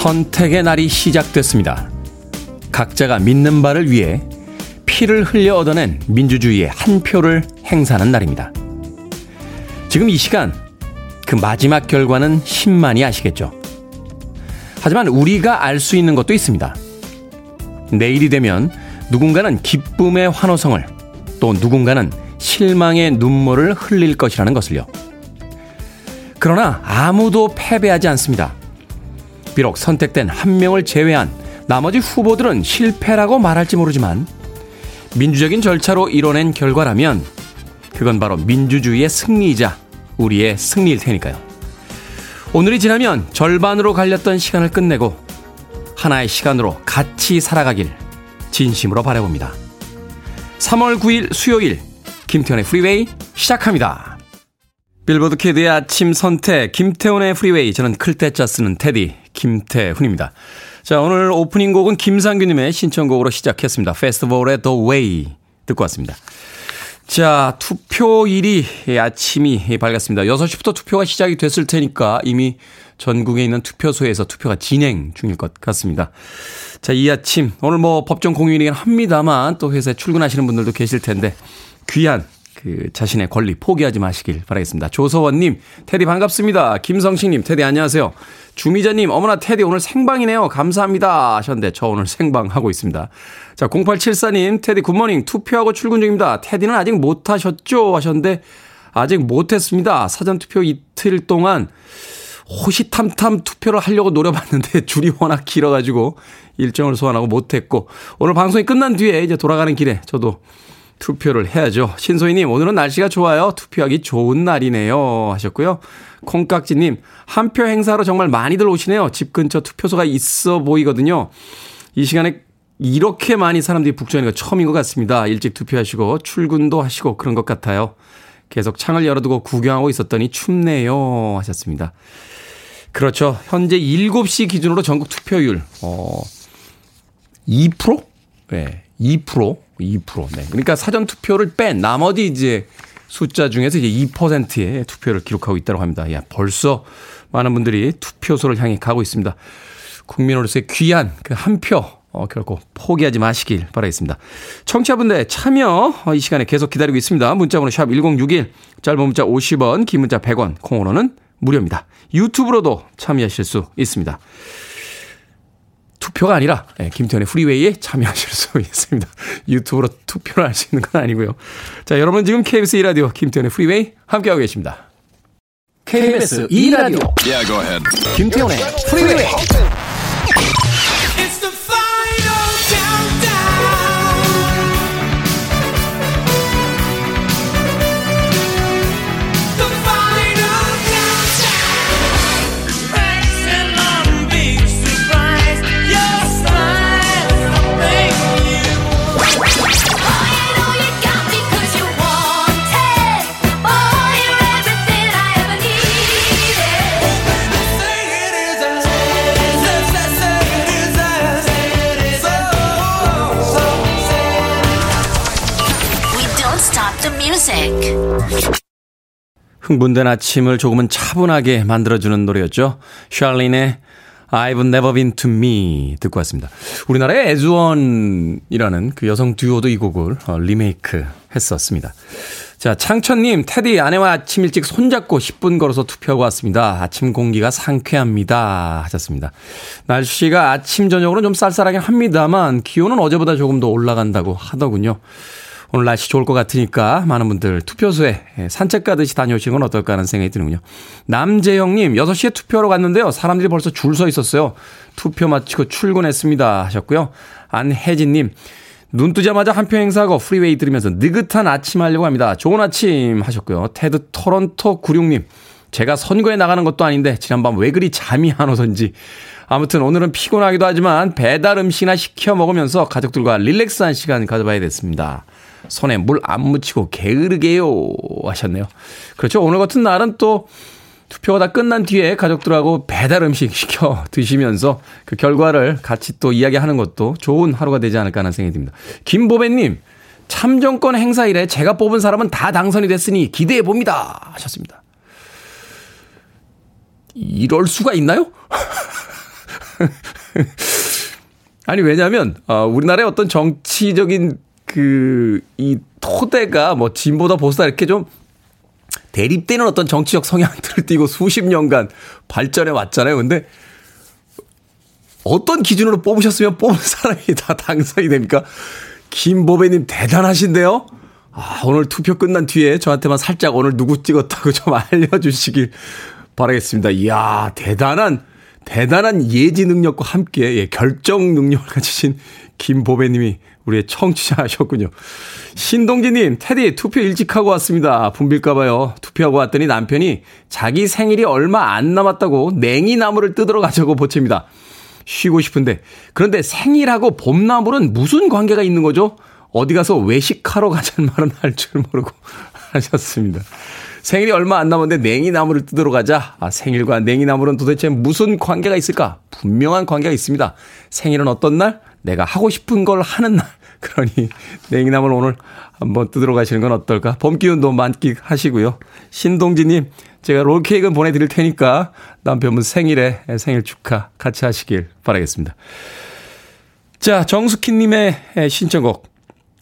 선택의 날이 시작됐습니다. 각자가 믿는 바를 위해 피를 흘려 얻어낸 민주주의의 한 표를 행사하는 날입니다. 지금 이 시간, 그 마지막 결과는 신만이 아시겠죠? 하지만 우리가 알 수 있는 것도 있습니다. 내일이 되면 누군가는 기쁨의 환호성을 또 누군가는 실망의 눈물을 흘릴 것이라는 것을요. 그러나 아무도 패배하지 않습니다. 비록 선택된 한 명을 제외한 나머지 후보들은 실패라고 말할지 모르지만 민주적인 절차로 이뤄낸 결과라면 그건 바로 민주주의의 승리이자 우리의 승리일 테니까요. 오늘이 지나면 절반으로 갈렸던 시간을 끝내고 하나의 시간으로 같이 살아가길 진심으로 바라봅니다. 3월 9일 수요일 김태훈의 프리웨이 시작합니다. 빌보드 kid의 아침 선택 김태훈의 프리웨이 저는 클 태 자 쓰는 테디 김태훈입니다. 자 오늘 오프닝 곡은 김상규님의 신청곡으로 시작했습니다. 패스트볼의 The Way 듣고 왔습니다. 자 투표일이 아침이 밝았습니다. 6시부터 투표가 시작이 됐을 테니까 이미 전국에 있는 투표소에서 투표가 진행 중일 것 같습니다. 자, 이 아침, 오늘 뭐 법정 공휴일이긴 합니다만 또 회사에 출근하시는 분들도 계실 텐데 귀한 그 자신의 권리 포기하지 마시길 바라겠습니다. 조서원님, 테디 반갑습니다. 김성식님, 테디 안녕하세요. 주미자님, 어머나 테디 오늘 생방이네요. 감사합니다. 하셨는데 저 오늘 생방 하고 있습니다. 자, 0874님, 테디 굿모닝 투표하고 출근 중입니다. 테디는 아직 못하셨죠? 하셨는데 아직 못했습니다. 사전 투표 이틀 동안 호시탐탐 투표를 하려고 노려봤는데 줄이 워낙 길어가지고 일정을 소환하고 못했고 오늘 방송이 끝난 뒤에 이제 돌아가는 길에 저도 투표를 해야죠. 신소희님, 오늘은 날씨가 좋아요. 투표하기 좋은 날이네요. 하셨고요. 콩깍지님, 한 표 행사로 정말 많이들 오시네요. 집 근처 투표소가 있어 보이거든요. 이 시간에 이렇게 많이 사람들이 북적이는 거 처음인 것 같습니다. 일찍 투표하시고 출근도 하시고 그런 것 같아요. 계속 창을 열어두고 구경하고 있었더니 춥네요. 하셨습니다. 그렇죠. 현재 7시 기준으로 전국 투표율, 어, 2%? 네, 2%. 2%. 네. 그러니까 사전 투표를 뺀 나머지 이제 숫자 중에서 이제 2%의 투표를 기록하고 있다고 합니다. 야, 벌써 많은 분들이 투표소를 향해 가고 있습니다. 국민으로서의 귀한 그 한 표, 어, 결코 포기하지 마시길 바라겠습니다. 청취자분들 참여 어, 이 시간에 계속 기다리고 있습니다. 문자번호 샵 1061, 짧은 문자 50원, 긴 문자 100원, 콩으로는 무료입니다. 유튜브로도 참여하실 수 있습니다. 투표가 아니라 네, 김태훈의 프리웨이에 참여하실 수 있습니다. 유튜브로 투표를 할 수 있는 건 아니고요. 자, 여러분 지금 KBS 2라디오 김태훈의 프리웨이 함께하고 계십니다. KBS 2라디오 yeah, 김태훈의 프리웨이 흥분된 아침을 조금은 차분하게 만들어주는 노래였죠. 샬린의 I've never been to me 듣고 왔습니다. 우리나라의 에즈원이라는 그 여성 듀오도 이 곡을 어, 리메이크 했었습니다. 자, 창천님, 테디 아내와 아침 일찍 손잡고 10분 걸어서 투표하고 왔습니다. 아침 공기가 상쾌합니다. 하셨습니다. 날씨가 아침, 저녁으로 좀 쌀쌀하긴 합니다만 기온은 어제보다 조금 더 올라간다고 하더군요. 오늘 날씨 좋을 것 같으니까 많은 분들 투표소에 산책 가듯이 다녀오시는 건 어떨까 하는 생각이 드는군요. 남재영님, 6시에 투표하러 갔는데요. 사람들이 벌써 줄 서 있었어요. 투표 마치고 출근했습니다. 하셨고요. 안혜진님, 눈 뜨자마자 한표 행사하고 프리웨이 들으면서 느긋한 아침 하려고 합니다. 좋은 아침 하셨고요. 테드 토론토 96님, 제가 선거에 나가는 것도 아닌데 지난밤 왜 그리 잠이 안 오던지 아무튼 오늘은 피곤하기도 하지만 배달 음식이나 시켜 먹으면서 가족들과 relax한 시간 가져봐야겠습니다. 손에 물 안 묻히고 게으르게요 하셨네요. 그렇죠. 오늘 같은 날은 또 투표가 다 끝난 뒤에 가족들하고 배달 음식 시켜 드시면서 그 결과를 같이 또 이야기하는 것도 좋은 하루가 되지 않을까 하는 생각이 듭니다. 김보배님, 참정권 행사 일에 제가 뽑은 사람은 다 당선이 됐으니 기대해 봅니다. 하셨습니다. 이럴 수가 있나요? 아니, 왜냐면, 어, 우리나라의 어떤 정치적인 그, 이 토대가 뭐 진보다 보수다 이렇게 좀 대립되는 어떤 정치적 성향들을 띠고 수십 년간 발전해 왔잖아요. 근데 어떤 기준으로 뽑으셨으면 뽑은 사람이 다 당선이 됩니까? 김보배님 대단하신데요? 아, 오늘 투표 끝난 뒤에 저한테만 살짝 오늘 누구 찍었다고 좀 알려주시길 바라겠습니다. 이야, 대단한, 대단한 예지 능력과 함께, 예, 결정 능력을 가지신 김보배님이 우리의 청취자셨군요. 신동진님, 테디 투표 일찍 하고 왔습니다. 붐빌까봐요. 투표하고 왔더니 남편이 자기 생일이 얼마 안 남았다고 냉이 나무를 뜯으러 가자고 보챕니다. 쉬고 싶은데. 그런데 생일하고 봄나물은 무슨 관계가 있는 거죠? 어디 가서 외식하러 가자는 말은 할 줄 모르고 하셨습니다. 생일이 얼마 안 남았는데 냉이나무를 뜯으러 가자. 아, 생일과 냉이나무는 도대체 무슨 관계가 있을까? 분명한 관계가 있습니다. 생일은 어떤 날? 내가 하고 싶은 걸 하는 날. 그러니 냉이나무를 오늘 한번 뜯으러 가시는 건 어떨까? 봄 기운도 만끽하시고요. 신동진님, 제가 롤케이크는 보내드릴 테니까 남편분 생일에 생일 축하 같이 하시길 바라겠습니다. 자, 정숙희님의 신청곡.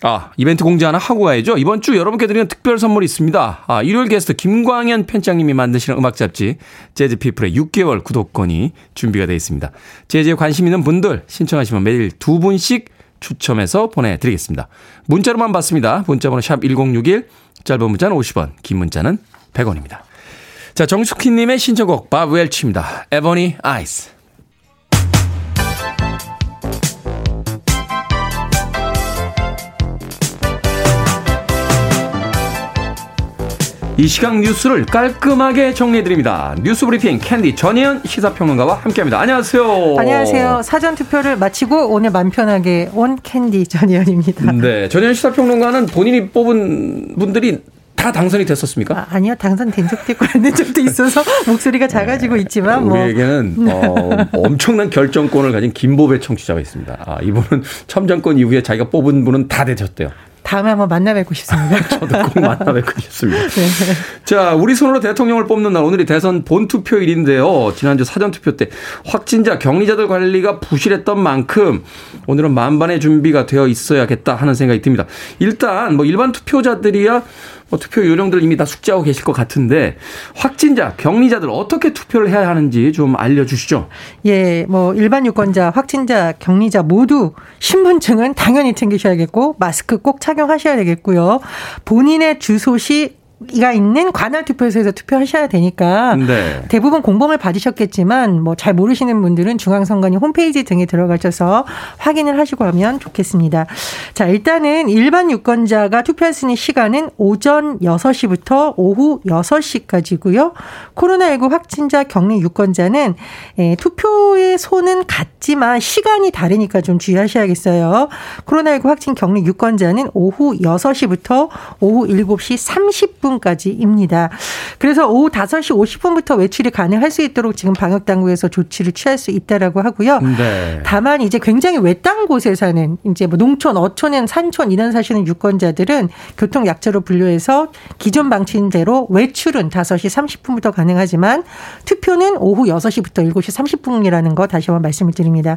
아, 이벤트 공지 하나 하고 가야죠. 이번 주 여러분께 드리는 특별 선물이 있습니다. 아, 일요일 게스트 김광현 편장님이 만드시는 음악 잡지 재즈 피플의 6개월 구독권이 준비가 되어 있습니다. 재즈에 관심 있는 분들 신청하시면 매일 두 분씩 추첨해서 보내드리겠습니다. 문자로만 받습니다. 문자번호 샵 1061, 짧은 문자는 50원, 긴 문자는 100원입니다. 자, 정숙희님의 신청곡 밥 웰치입니다. 에버니 아이스. 이 시각 뉴스를 깔끔하게 정리해드립니다. 뉴스 브리핑 캔디 전혜연 시사평론가와 함께합니다. 안녕하세요. 안녕하세요. 사전 투표를 마치고 오늘 맘 편하게 온 캔디 전혜연입니다. 네, 전혜연 시사평론가는 본인이 뽑은 분들이 다 당선이 됐었습니까? 아니요 당선된 적도 있고 안 된 적도 있어서 목소리가 작아지고 네. 있지만 뭐. 우리에게는 어, 엄청난 결정권을 가진 김보배 청취자가 있습니다. 아, 이분은 참정권 이후에 자기가 뽑은 분은 다 되셨대요. 다음에 한번 만나 뵙고 싶습니다. 저도 꼭 만나 뵙고 싶습니다. 네. 자, 우리 손으로 대통령을 뽑는 날 오늘이 대선 본투표일인데요. 지난주 사전투표 때 확진자, 격리자들 관리가 부실했던 만큼 오늘은 만반의 준비가 되어 있어야겠다 하는 생각이 듭니다. 일단 뭐 일반 투표자들이야 뭐 투표 요령들 이미 다 숙지하고 계실 것 같은데 확진자, 격리자들 어떻게 투표를 해야 하는지 좀 알려주시죠. 예, 뭐 일반 유권자, 확진자, 격리자 모두 신분증은 당연히 챙기셔야겠고 마스크 꼭 착용하셔야 되겠고요. 본인의 주소시 가 있는 관할 투표소에서 투표하셔야 되니까 네. 대부분 공범을 받으셨겠지만 뭐 잘 모르시는 분들은 중앙선관위 홈페이지 등에 들어가셔서 확인을 하시고 하면 좋겠습니다. 자, 일단은 일반 유권자가 투표할 수 있는 시간은 오전 6시부터 오후 6시까지고요. 코로나19 확진자 격리 유권자는 예, 투표의 소는 같지만 시간이 다르니까 좀 주의하셔야겠어요. 코로나19 확진 격리 유권자는 오후 6시부터 오후 7시 30분 50분까지입니다. 그래서 오후 5시 50분부터 외출이 가능할 수 있도록 지금 방역 당국에서 조치를 취할 수 있다라고 하고요. 네. 다만 이제 굉장히 외딴 곳에 사는 이제 뭐 농촌, 어촌엔 산촌 이런 사시는 유권자들은 교통 약자로 분류해서 기존 방침대로 외출은 5시 30분부터 가능하지만 투표는 오후 6시부터 7시 30분이라는 거 다시 한번 말씀을 드립니다.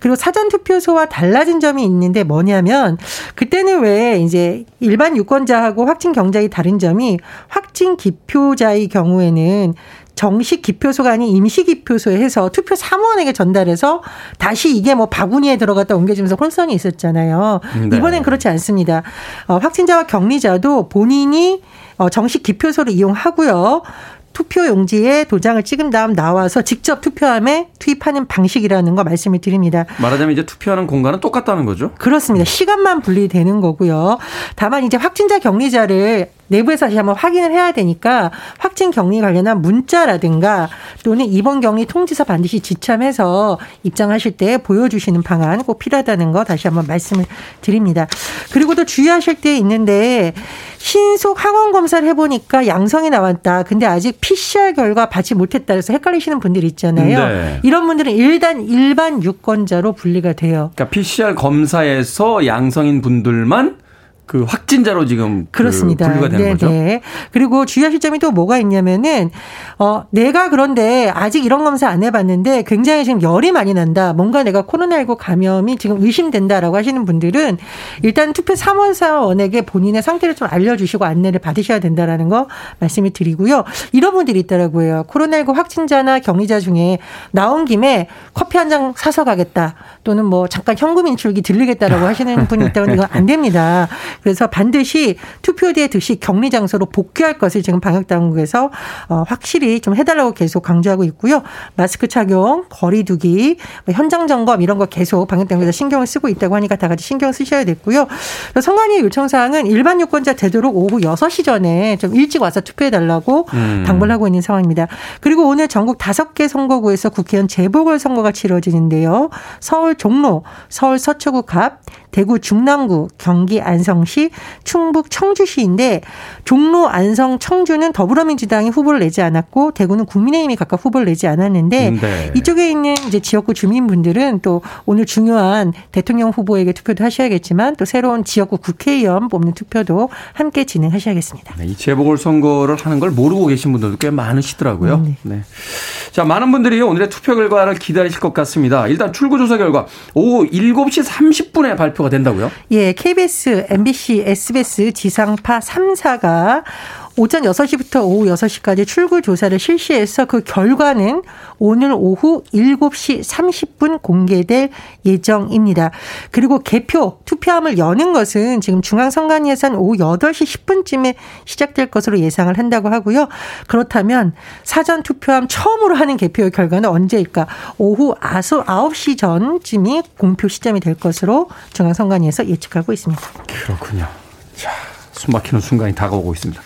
그리고 사전 투표소와 달라진 점이 있는데 뭐냐면 그때는 왜 이제 일반 유권자하고 확진 경자이 다른 점이 확진 기표자의 경우에는 정식 기표소가 아닌 임시 기표소에 해서 투표 사무원에게 전달해서 다시 이게 뭐 바구니에 들어갔다 옮겨지면서 혼선이 있었잖아요. 네. 이번엔 그렇지 않습니다. 어, 확진자와 격리자도 본인이 어, 정식 기표소를 이용하고요. 투표 용지에 도장을 찍은 다음 나와서 직접 투표함에 투입하는 방식이라는 거 말씀을 드립니다. 말하자면 이제 투표하는 공간은 똑같다는 거죠? 그렇습니다. 시간만 분리되는 거고요. 다만 이제 확진자 격리자를 내부에서 다시 한번 확인을 해야 되니까 확진 격리 관련한 문자라든가 또는 입원 격리 통지서 반드시 지참해서 입장하실 때 보여주시는 방안 꼭 필요하다는 거 다시 한번 말씀을 드립니다. 그리고 또 주의하실 게 있는데 신속 항원 검사를 해보니까 양성이 나왔다. 근데 아직 PCR 결과 받지 못했다. 그래서 헷갈리시는 분들 있잖아요. 네. 이런 분들은 일단 일반 유권자로 분리가 돼요. 그러니까 PCR 검사에서 양성인 분들만 그 확진자로 지금 그 그렇습니다. 그 분류가 되는 네, 거죠. 네. 그리고 주의하실 점이 또 뭐가 있냐면은 어 내가 그런데 아직 이런 검사 안 해봤는데 굉장히 지금 열이 많이 난다. 뭔가 내가 코로나19 감염이 지금 의심된다라고 하시는 분들은 일단 투표 사무사원에게 본인의 상태를 좀 알려주시고 안내를 받으셔야 된다라는 거 말씀을 드리고요. 이런 분들이 있더라고요. 코로나19 확진자나 격리자 중에 나온 김에 커피 한 잔 사서 가겠다. 또는 뭐 잠깐 현금 인출기 들리겠다라고 하시는 분이 있다면 이건 안 됩니다. 그래서 반드시 투표대에 듯이 격리 장소로 복귀할 것을 지금 방역 당국에서 어, 확실히 좀 해달라고 계속 강조하고 있고요. 마스크 착용, 거리두기, 뭐 현장 점검 이런 거 계속 방역 당국에서 신경을 쓰고 있다고 하니까 다 같이 신경 쓰셔야 됐고요. 선관위 요청 사항은 일반 유권자 되도록 오후 6시 전에 좀 일찍 와서 투표해 달라고 음. 당부를 하고 있는 상황입니다. 그리고 오늘 전국 5개 선거구에서 국회의원 재보궐 선거가 치러지는데요. 서울 종로, 서울 서초구 갑, 대구 중남구, 경기 안성시, 충북 청주시인데 종로, 안성, 청주는 더불어민주당이 후보를 내지 않았고 대구는 국민의힘이 각각 후보를 내지 않았는데 네. 이쪽에 있는 이제 지역구 주민분들은 또 오늘 중요한 대통령 후보에게 투표도 하셔야겠지만 또 새로운 지역구 국회의원 뽑는 투표도 함께 진행하셔야겠습니다. 네, 이 재보궐 선거를 하는 걸 모르고 계신 분들도 꽤 많으시더라고요. 네. 네. 자, 많은 분들이 오늘의 투표 결과를 기다리실 것 같습니다. 일단 출구 조사 결과 오후 7시 30분에 발표 가 된다고요? 예, KBS, MBC, SBS 지상파 3사가 오전 6시부터 오후 6시까지 출구 조사를 실시해서 그 결과는 오늘 오후 7시 30분 공개될 예정입니다. 그리고 개표, 투표함을 여는 것은 지금 중앙선관위에서는 오후 8시 10분쯤에 시작될 것으로 예상을 한다고 하고요. 그렇다면 사전 투표함 처음으로 하는 개표 결과는 언제일까? 오후 9시 전쯤이 공표 시점이 될 것으로 중앙선관위에서 예측하고 있습니다. 그렇군요. 자. 숨막히는 순간이 다가오고 있습니다.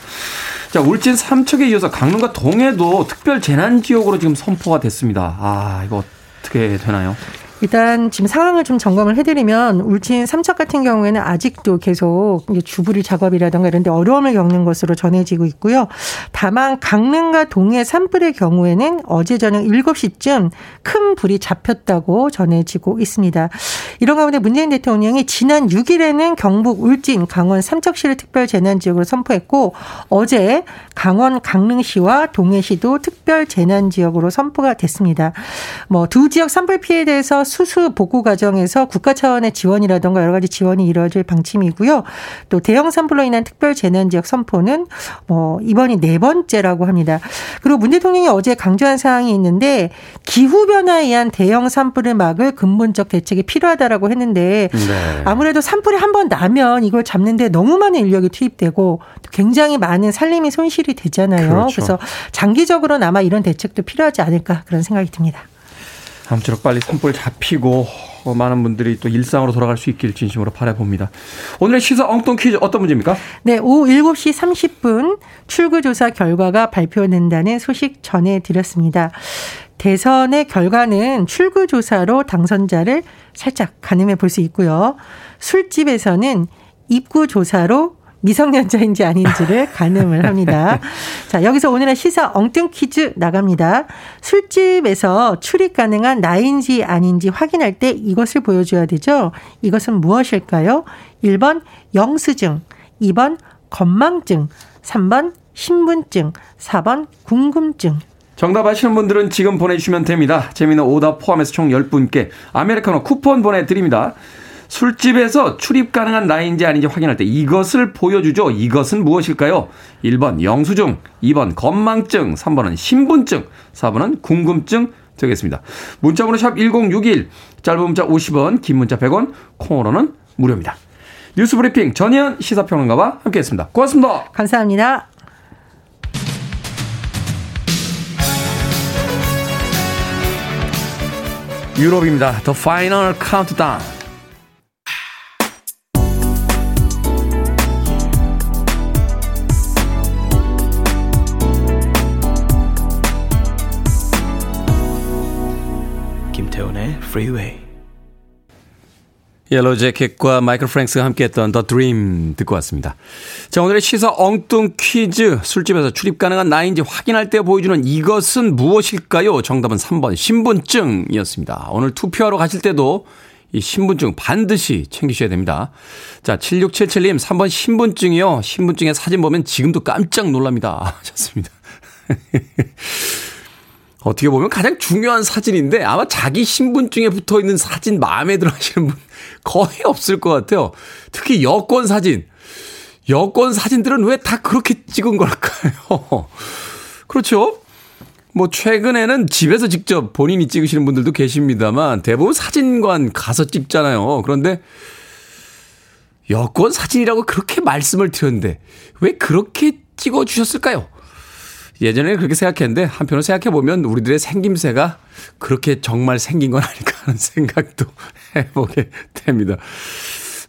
자, 울진 삼척에 이어서 강릉과 동해도 특별 재난 지역으로 지금 선포가 됐습니다. 아, 이거 어떻게 되나요? 일단 지금 상황을 좀 점검을 해드리면 울진 삼척 같은 경우에는 아직도 계속 주부리 작업이라든가 이런 데 어려움을 겪는 것으로 전해지고 있고요. 다만 강릉과 동해 산불의 경우에는 어제 저녁 7시쯤 큰 불이 잡혔다고 전해지고 있습니다. 이런 가운데 문재인 대통령이 지난 6일에는 경북 울진, 강원 삼척시를 특별 재난 지역으로 선포했고 어제 강원 강릉시와 동해시도 특별 재난 지역으로 선포가 됐습니다. 뭐 두 지역 산불 피해에 대해서 수수 복구 과정에서 국가 차원의 지원이라든가 여러 가지 지원이 이루어질 방침이고요. 또 대형 산불로 인한 특별 재난 지역 선포는 뭐 이번이 네 번째라고 합니다. 그리고 문 대통령이 어제 강조한 사항이 있는데 기후 변화에 의한 대형 산불을 막을 근본적 대책이 필요하다라고 했는데 네. 아무래도 산불이 한 번 나면 이걸 잡는데 너무 많은 인력이 투입되고 굉장히 많은 살림이 손실이 되잖아요. 그렇죠. 그래서 장기적으로는 아마 이런 대책도 필요하지 않을까 그런 생각이 듭니다. 아무쪼록 빨리 산불 잡히고 어, 많은 분들이 또 일상으로 돌아갈 수 있길 진심으로 바라봅니다. 오늘의 시사 엉뚱 퀴즈 어떤 문제입니까? 네, 오후 7시 30분 출구조사 결과가 발표된다는 소식 전해드렸습니다. 대선의 결과는 출구조사로 당선자를 살짝 가늠해 볼 수 있고요. 술집에서는 입구조사로 미성년자인지 아닌지를 가늠을 합니다. 자, 여기서 오늘의 시사 엉뚱 퀴즈 나갑니다. 술집에서 출입 가능한 나인지 아닌지 확인할 때 이것을 보여줘야 되죠. 이것은 무엇일까요? 1번 영수증, 2번 건망증, 3번 신분증, 4번 궁금증. 정답 아시는 분들은 지금 보내주시면 됩니다. 재미는 오답 포함해서 총 10분께 아메리카노 쿠폰 보내드립니다. 술집에서 출입 가능한 나이인지 아닌지 확인할 때 이것을 보여주죠. 이것은 무엇일까요? 1번 영수증, 2번 건망증, 3번은 신분증, 4번은 궁금증 되겠습니다. 문자번호 샵 1061, 짧은 문자 50원, 긴 문자 100원, 콩으로는 무료입니다. 뉴스 브리핑 전희연 시사평론가와 함께했습니다. 고맙습니다. 감사합니다. 유럽입니다. The Final Countdown. Freeway. 옐로우 재킷과 마이클 프랭크스가 함께했던 The Dream 듣고 왔습니다. 자, 오늘의 시사 엉뚱 퀴즈. 술집에서 출입 가능한 나이인지 확인할 때 보여주는 이것은 무엇일까요? 정답은 3번 신분증이었습니다. 오늘 투표하러 가실 때도 이 신분증 반드시 챙기셔야 됩니다. 자, 7677님, 3번 신분증이요. 신분증에 사진 보면 지금도 깜짝 놀랍니다. 하셨습니다. 어떻게 보면 가장 중요한 사진인데 아마 자기 신분증에 붙어 있는 사진 마음에 들어 하시는 분 거의 없을 것 같아요. 특히 여권 사진. 여권 사진들은 왜 다 그렇게 찍은 걸까요? 그렇죠? 뭐 최근에는 집에서 직접 본인이 찍으시는 분들도 계십니다만 대부분 사진관 가서 찍잖아요. 그런데 여권 사진이라고 그렇게 말씀을 드렸는데 왜 그렇게 찍어 주셨을까요? 예전에는 그렇게 생각했는데 한편으로 생각해보면 우리들의 생김새가 그렇게 정말 생긴 건 아닐까 하는 생각도 해보게 됩니다.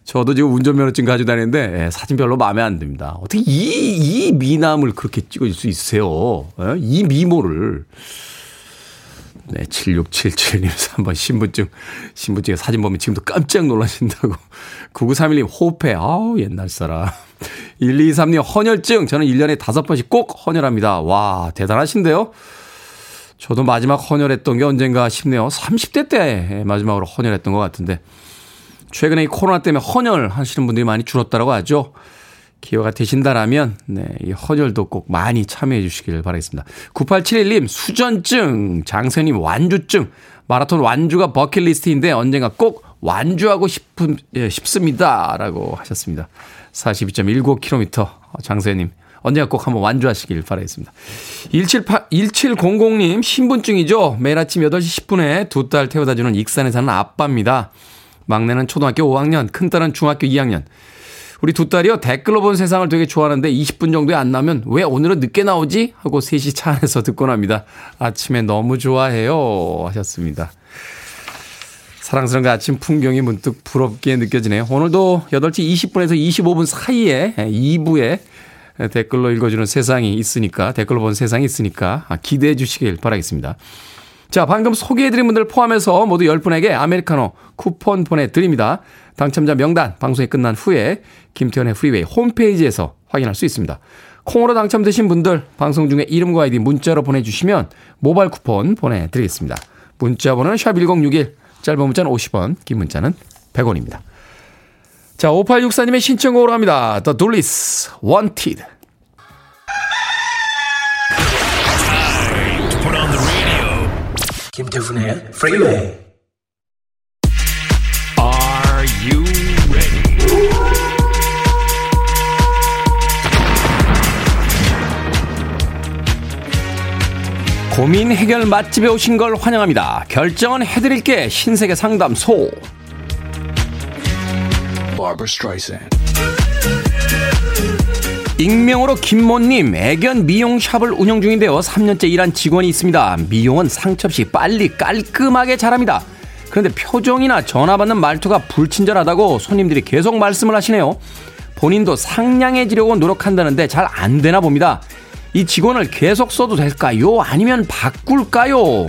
저도 지금 운전면허증 가지고 다니는데 예, 사진 별로 마음에 안 듭니다. 어떻게 이, 이 미남을 그렇게 찍어줄 수 있으세요? 예? 이 미모를. 네, 7677님 3번 신분증, 신분증에 사진 보면 지금도 깜짝 놀라신다고. 9931님 호흡해. 아우, 옛날 사람. 123님 헌혈증. 저는 1년에 5번씩 꼭 헌혈합니다. 와, 대단하신데요? 저도 마지막 헌혈했던 게 언젠가 싶네요. 30대 때 마지막으로 헌혈했던 것 같은데. 최근에 이 코로나 때문에 헌혈 하시는 분들이 많이 줄었다고 하죠. 기회가 되신다라면 네, 이 헌혈도 꼭 많이 참여해 주시길 바라겠습니다. 9871님 수전증, 장선님 완주증, 마라톤 완주가 버킷리스트인데 언젠가 꼭 완주하고 싶은 예, 싶습니다라고 하셨습니다. 42.19km 장선님 언젠가 꼭 한번 완주하시길 바라겠습니다. 178, 1700님 신분증이죠. 매일 아침 8시 10분에 두 딸 태워다 주는 익산에 사는 아빠입니다. 막내는 초등학교 5학년, 큰딸은 중학교 2학년. 우리 두 딸이요 댓글로 본 세상을 되게 좋아하는데 20분 정도에 안 나오면 왜 오늘은 늦게 나오지? 하고 셋이 차 안에서 듣곤 합니다. 아침에 너무 좋아해요 하셨습니다. 사랑스러운 그 아침 풍경이 문득 부럽게 느껴지네요. 오늘도 8시 20분에서 25분 사이에 2부에 댓글로 읽어주는 세상이 있으니까 댓글로 본 세상이 있으니까 기대해 주시길 바라겠습니다. 자, 방금 소개해드린 분들 포함해서 모두 10분에게 아메리카노 쿠폰 보내드립니다. 당첨자 명단 방송이 끝난 후에 김태훈의 프리웨이 홈페이지에서 확인할 수 있습니다. 콩으로 당첨되신 분들 방송 중에 이름과 아이디 문자로 보내주시면 모바일 쿠폰 보내드리겠습니다. 문자 번호는 샵1061 짧은 문자는 50원 긴 문자는 100원입니다. 자 5864님의 신청곡으로 합니다. The Doolies Wanted 김태훈의 프리웨이 Are you ready? 고민 해결 맛집에 오신 걸 환영합니다. 결정은 해드릴게 신세계 상담소. Barbara Streisand. 익명으로 김모님 애견 미용샵을 운영 중인데요. 3년째 일한 직원이 있습니다. 미용은 상처 없이 빨리 깔끔하게 잘합니다. 그런데 표정이나 전화 받는 말투가 불친절하다고 손님들이 계속 말씀을 하시네요. 본인도 상냥해지려고 노력한다는데 잘 안 되나 봅니다. 이 직원을 계속 써도 될까요? 아니면 바꿀까요?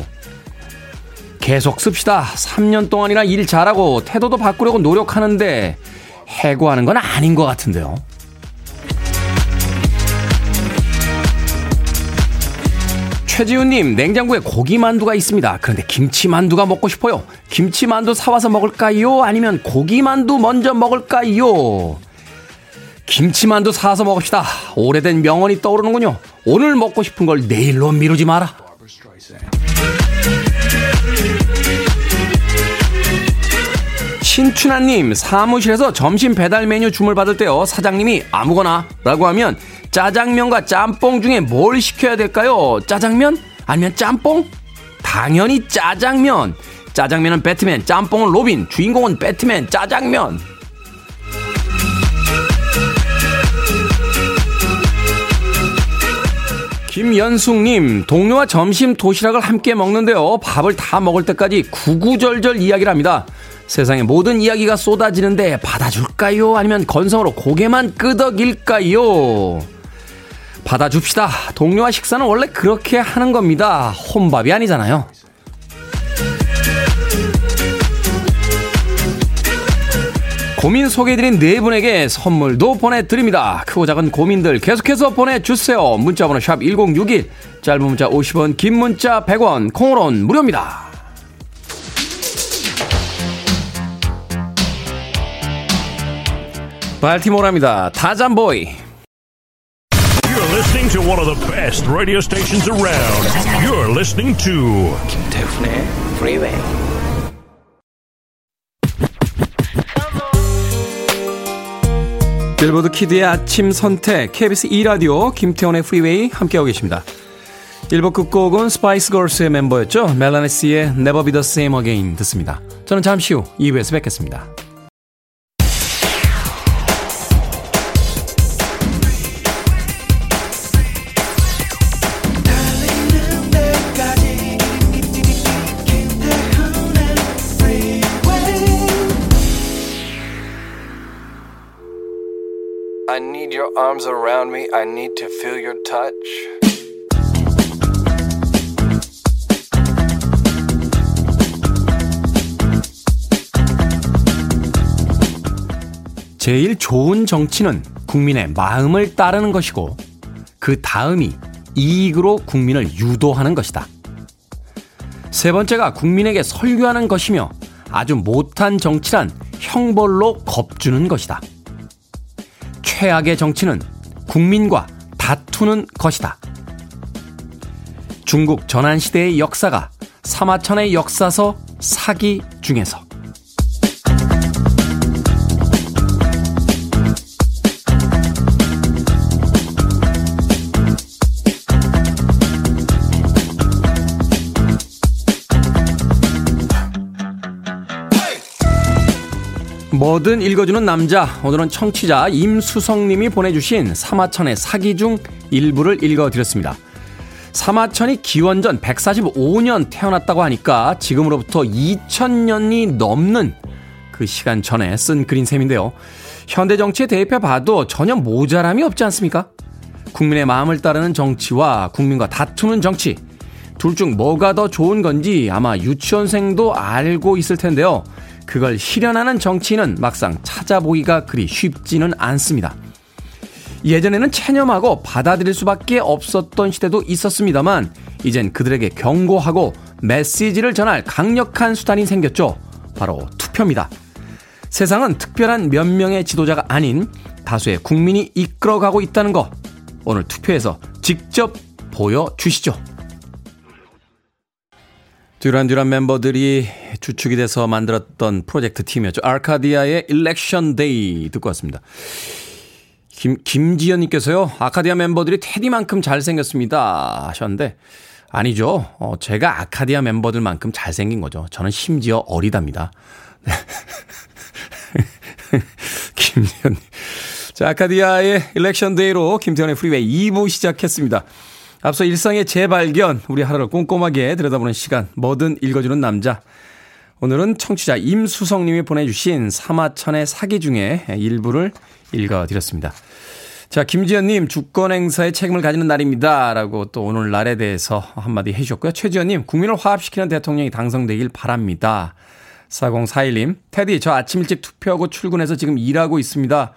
계속 씁시다. 3년 동안이나 일 잘하고 태도도 바꾸려고 노력하는데 해고하는 건 아닌 것 같은데요. 최지훈님, 냉장고에 고기 만두가 있습니다. 그런데 김치 만두가 먹고 싶어요. 김치 만두 사와서 먹을까요? 아니면 고기 만두 먼저 먹을까요? 김치 만두 사서 먹읍시다. 오래된 명언이 떠오르는군요. 오늘 먹고 싶은 걸 내일로 미루지 마라. 신춘하님, 사무실에서 점심 배달 메뉴 주문 받을 때요. 사장님이 아무거나 라고 하면 짜장면과 짬뽕 중에 뭘 시켜야 될까요? 짜장면? 아니면 짬뽕? 당연히 짜장면. 짜장면은 배트맨, 짬뽕은 로빈, 주인공은 배트맨, 짜장면. 김연숙님, 동료와 점심 도시락을 함께 먹는데요. 밥을 다 먹을 때까지 구구절절 이야기를 합니다. 세상의 모든 이야기가 쏟아지는데 받아줄까요? 아니면 건성으로 고개만 끄덕일까요? 받아줍시다. 동료와 식사는 원래 그렇게 하는 겁니다. 혼밥이 아니잖아요. 고민 소개해드린 네 분에게 선물도 보내드립니다. 크고 작은 고민들 계속해서 보내주세요. 문자번호 샵 1061, 짧은 문자 50원, 긴 문자 100원, 콩으로는 무료입니다. 발티모라입니다. Tarzan Boy. Listening to one of the best radio stations around. You're listening to 김태훈의 Freeway. 빌보드 키드의 아침 선택 KBS 2라디오 김태훈의 프리웨이 함께하고 계십니다. 1부 끝곡은 스파이스 걸스의 멤버였죠. 멜라네스의 Never Be The Same Again 듣습니다. 저는 잠시 후 2부에서 뵙겠습니다. Arms around me. I need to feel your touch. 제일 좋은 정치는 국민의 마음을 따르는 것이고 그 다음이 이익으로 국민을 유도하는 것이다. 세 번째가 국민에게 설교하는 것이며 아주 못한 정치란 형벌로 겁주는 것이다. 최악의 정치는 국민과 다투는 것이다. 중국 전환시대의 역사가 사마천의 역사서 사기 중에서 뭐든 읽어주는 남자. 오늘은 청취자 임수성님이 보내주신 사마천의 사기 중 일부를 읽어드렸습니다. 사마천이 기원전 145년 태어났다고 하니까 지금으로부터 2000년이 넘는 그 시간 전에 쓴 글인 셈인데요. 현대 정치에 대입해 봐도 전혀 모자람이 없지 않습니까? 국민의 마음을 따르는 정치와 국민과 다투는 정치. 둘 중 뭐가 더 좋은 건지 아마 유치원생도 알고 있을 텐데요. 그걸 실현하는 정치인은 막상 찾아보기가 그리 쉽지는 않습니다. 예전에는 체념하고 받아들일 수밖에 없었던 시대도 있었습니다만 이젠 그들에게 경고하고 메시지를 전할 강력한 수단이 생겼죠. 바로 투표입니다. 세상은 특별한 몇 명의 지도자가 아닌 다수의 국민이 이끌어가고 있다는 거 오늘 투표에서 직접 보여주시죠. 듀란듀란 멤버들이 주축이 돼서 만들었던 프로젝트 팀이었죠. 아카디아의 Election Day 듣고 왔습니다. 김, 김지연님께서요, 아카디아 멤버들이 테디만큼 잘생겼습니다. 하셨는데, 아니죠. 어, 제가 아카디아 멤버들만큼 잘생긴 거죠. 저는 심지어 어리답니다. 김지연님. 자, 아카디아의 Election Day로 김태훈의 프리웨이 2부 시작했습니다. 앞서 일상의 재발견, 우리 하루를 꼼꼼하게 들여다보는 시간, 뭐든 읽어주는 남자. 오늘은 청취자 임수성님이 보내주신 사마천의 사기 중에 일부를 읽어드렸습니다. 자, 김지연님, 주권 행사에 책임을 가지는 날입니다. 라고 또 오늘 날에 대해서 한마디 해주셨고요. 최지연님, 국민을 화합시키는 대통령이 당선되길 바랍니다. 4041님, 테디, 저 아침 일찍 투표하고 출근해서 지금 일하고 있습니다.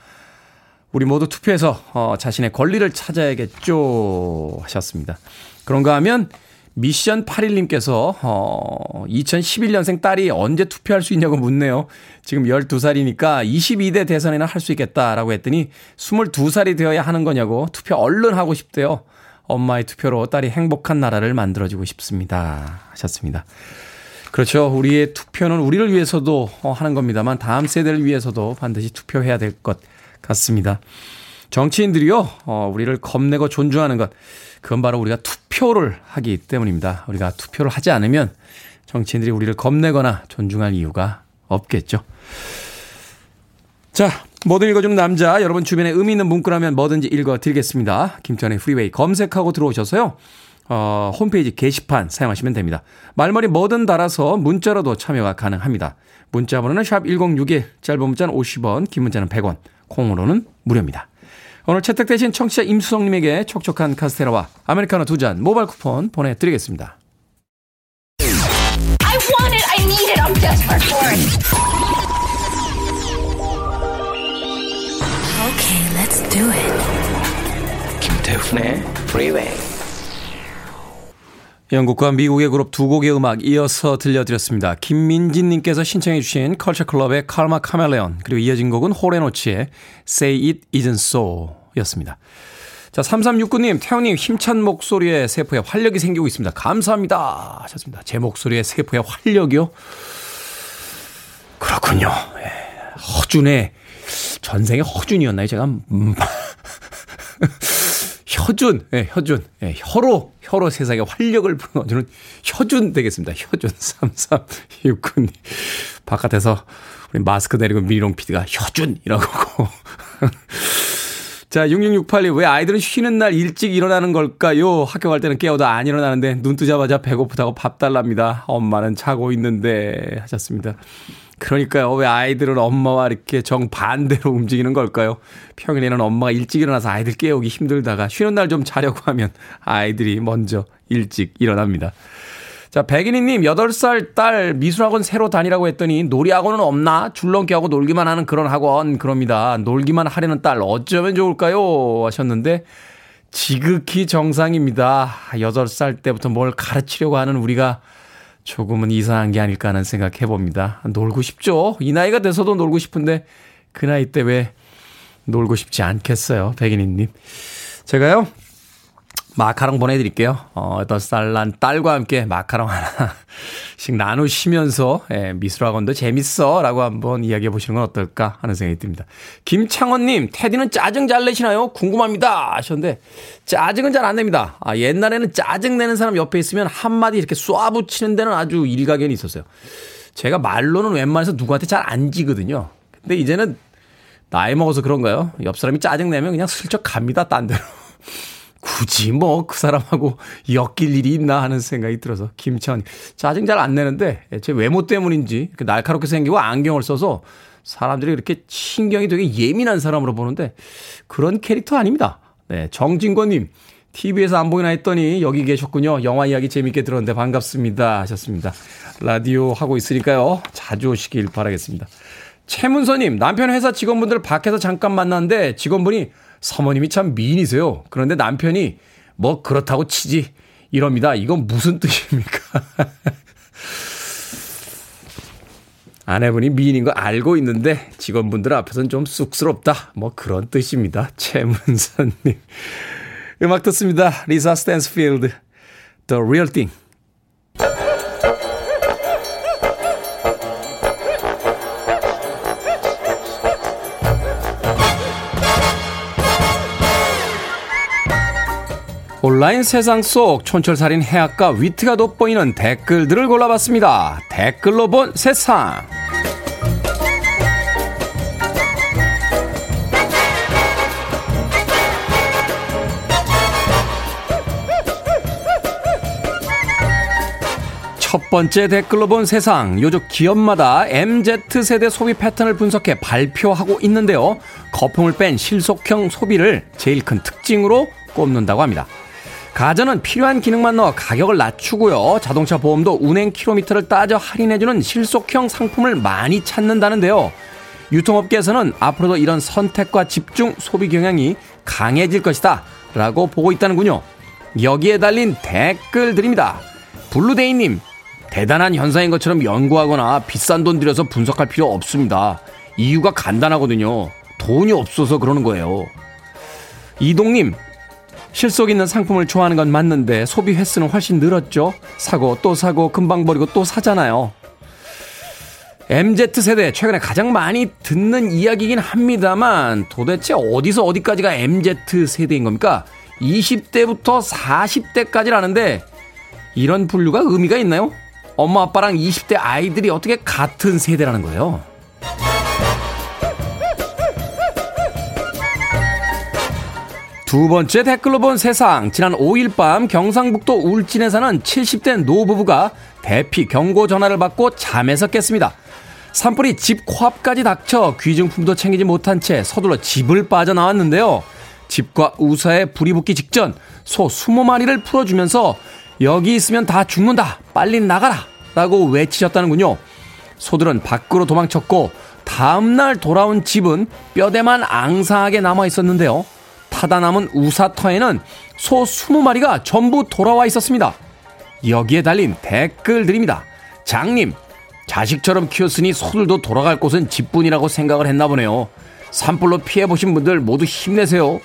우리 모두 투표해서 어, 자신의 권리를 찾아야겠죠 하셨습니다. 그런가 하면 미션 8일님께서 어, 2011년생 딸이 언제 투표할 수 있냐고 묻네요. 지금 12살이니까 22대 대선에는 할 수 있겠다라고 했더니 22살이 되어야 하는 거냐고 투표 얼른 하고 싶대요. 엄마의 투표로 딸이 행복한 나라를 만들어주고 싶습니다. 하셨습니다. 그렇죠. 우리의 투표는 우리를 위해서도 어, 하는 겁니다만 다음 세대를 위해서도 반드시 투표해야 될 것 같습니다. 정치인들이요, 어, 우리를 겁내고 존중하는 것, 그건 바로 우리가 투표를 하기 때문입니다. 우리가 투표를 하지 않으면 정치인들이 우리를 겁내거나 존중할 이유가 없겠죠. 자, 뭐든 읽어주는 남자, 여러분 주변에 의미 있는 문구라면 뭐든지 읽어드리겠습니다. 김태훈의 프리웨이 검색하고 들어오셔서요. 어, 홈페이지 게시판 사용하시면 됩니다. 말머리 뭐든 달아서 문자로도 참여가 가능합니다. 문자 번호는 샵 1061, 짧은 문자는 50원, 긴 문자는 100원, 콩으로는 무료입니다. 오늘 채택되신 청취자 임수성님에게 촉촉한 카스테라와 아메리카노 두 잔 모바일 쿠폰 보내드리겠습니다. I want it. I need it. I'm desperate for it. Okay, let's do it. 김태훈의 Freeway. 영국과 미국의 그룹 두 곡의 음악 이어서 들려드렸습니다. 김민진님께서 신청해 주신 컬처클럽의 칼마 카멜레온 그리고 이어진 곡은 호레노치의 Say It Isn't So 였습니다. 자 3369님 태영님 힘찬 목소리에 세포에 활력이 생기고 있습니다. 감사합니다 하셨습니다. 제 목소리에 세포에 활력이요? 그렇군요. 예, 허준의 전생에 허준이었나요? 제가 음. 혀준, 예, 혀준, 예, 혀로, 혀로 세상에 활력을 불어주는 혀준 되겠습니다. 혀준 3369님. 바깥에서 우리 마스크 내리고 미롱 PD가 혀준이라고. 자, 6668님, 왜 아이들은 쉬는 날 일찍 일어나는 걸까요? 학교 갈 때는 깨워도 안 일어나는데 눈 뜨자마자 배고프다고 밥 달랍니다. 엄마는 자고 있는데 하셨습니다. 그러니까요. 왜 아이들은 엄마와 이렇게 정반대로 움직이는 걸까요? 평일에는 엄마가 일찍 일어나서 아이들 깨우기 힘들다가 쉬는 날 좀 자려고 하면 아이들이 먼저 일찍 일어납니다. 자, 백인희님, 8살 딸 미술학원 새로 다니라고 했더니 놀이학원은 없나? 줄넘기 하고 놀기만 하는 그런 학원, 그럽니다. 놀기만 하려는 딸 어쩌면 좋을까요? 하셨는데, 지극히 정상입니다. 8살 때부터 뭘 가르치려고 하는 우리가 조금은 이상한 게 아닐까 하는 생각 해봅니다. 놀고 싶죠? 이 나이가 돼서도 놀고 싶은데 그 나이 때 왜 놀고 싶지 않겠어요? 백인희님. 제가요, 마카롱 보내드릴게요. 어, 8살 난 딸과 함께 마카롱 하나씩 나누시면서, 예, 미술학원도 재밌어. 라고 한번 이야기해 보시는 건 어떨까 하는 생각이 듭니다. 김창원님, 테디는 짜증 잘 내시나요? 궁금합니다. 하셨는데, 짜증은 잘 안 냅니다. 아, 옛날에는 짜증 내는 사람 옆에 있으면 한마디 이렇게 쏴붙이는 데는 아주 일가견이 있었어요. 제가 말로는 웬만해서 누구한테 잘 안 지거든요. 근데 이제는 나이 먹어서 그런가요? 옆 사람이 짜증 내면 그냥 슬쩍 갑니다. 딴 데로. 굳이 뭐 그 사람하고 엮일 일이 있나 하는 생각이 들어서 김천 짜증 잘 안 내는데 제 외모 때문인지 날카롭게 생기고 안경을 써서 사람들이 이렇게 신경이 되게 예민한 사람으로 보는데 그런 캐릭터 아닙니다. 네, 정진권님 TV에서 안 보이나 했더니 여기 계셨군요. 영화 이야기 재밌게 들었는데 반갑습니다 하셨습니다. 라디오 하고 있으니까요. 자주 오시길 바라겠습니다. 최문서님 남편 회사 직원분들 밖에서 잠깐 만났는데 직원분이 사모님이 참 미인이세요. 그런데 남편이 뭐 그렇다고 치지 이럽니다. 이건 무슨 뜻입니까? 아내분이 미인인 거 알고 있는데 직원분들 앞에서는 좀 쑥스럽다. 뭐 그런 뜻입니다. 최문선님. 음악 듣습니다. 리사 스탠스필드. The Real Thing. 온라인 세상 속 촌철살인 해악과 위트가 돋보이는 댓글들을 골라봤습니다. 댓글로 본 세상. 첫 번째 댓글로 본 세상. 요즘 기업마다 MZ세대 소비 패턴을 분석해 발표하고 있는데요. 거품을 뺀 실속형 소비를 제일 큰 특징으로 꼽는다고 합니다. 가전은 필요한 기능만 넣어 가격을 낮추고요. 자동차 보험도 운행 킬로미터를 따져 할인해주는 실속형 상품을 많이 찾는다는데요. 유통업계에서는 앞으로도 이런 선택과 집중 소비 경향이 강해질 것이다. 라고 보고 있다는군요. 여기에 달린 댓글들입니다. 블루데이님, 대단한 현상인 것처럼 연구하거나 비싼 돈 들여서 분석할 필요 없습니다. 이유가 간단하거든요. 돈이 없어서 그러는 거예요. 이동님, 실속 있는 상품을 좋아하는 건 맞는데 소비 횟수는 훨씬 늘었죠. 사고 또 사고 금방 버리고 또 사잖아요. MZ세대 최근에 가장 많이 듣는 이야기긴 합니다만 도대체 어디서 어디까지가 MZ세대인 겁니까? 20대부터 40대까지라는데 이런 분류가 의미가 있나요? 엄마 아빠랑 20대 아이들이 어떻게 같은 세대라는 거예요? 두 번째 댓글로 본 세상. 지난 5일 밤 경상북도 울진에 사는 70대 노부부가 대피 경고 전화를 받고 잠에서 깼습니다. 산불이 집 코앞까지 닥쳐 귀중품도 챙기지 못한 채 서둘러 집을 빠져나왔는데요. 집과 우사에 불이 붙기 직전 소 20마리를 풀어주면서 여기 있으면 다 죽는다. 빨리 나가라. 라고 외치셨다는군요. 소들은 밖으로 도망쳤고 다음날 돌아온 집은 뼈대만 앙상하게 남아 있었는데요. 타다 남은 우사터에는 소 20마리가 전부 돌아와 있었습니다. 여기에 달린 댓글들입니다. 장님, 자식처럼 키웠으니 소들도 돌아갈 곳은 집뿐이라고 생각을 했나 보네요. 산불로 피해보신 분들 모두 힘내세요.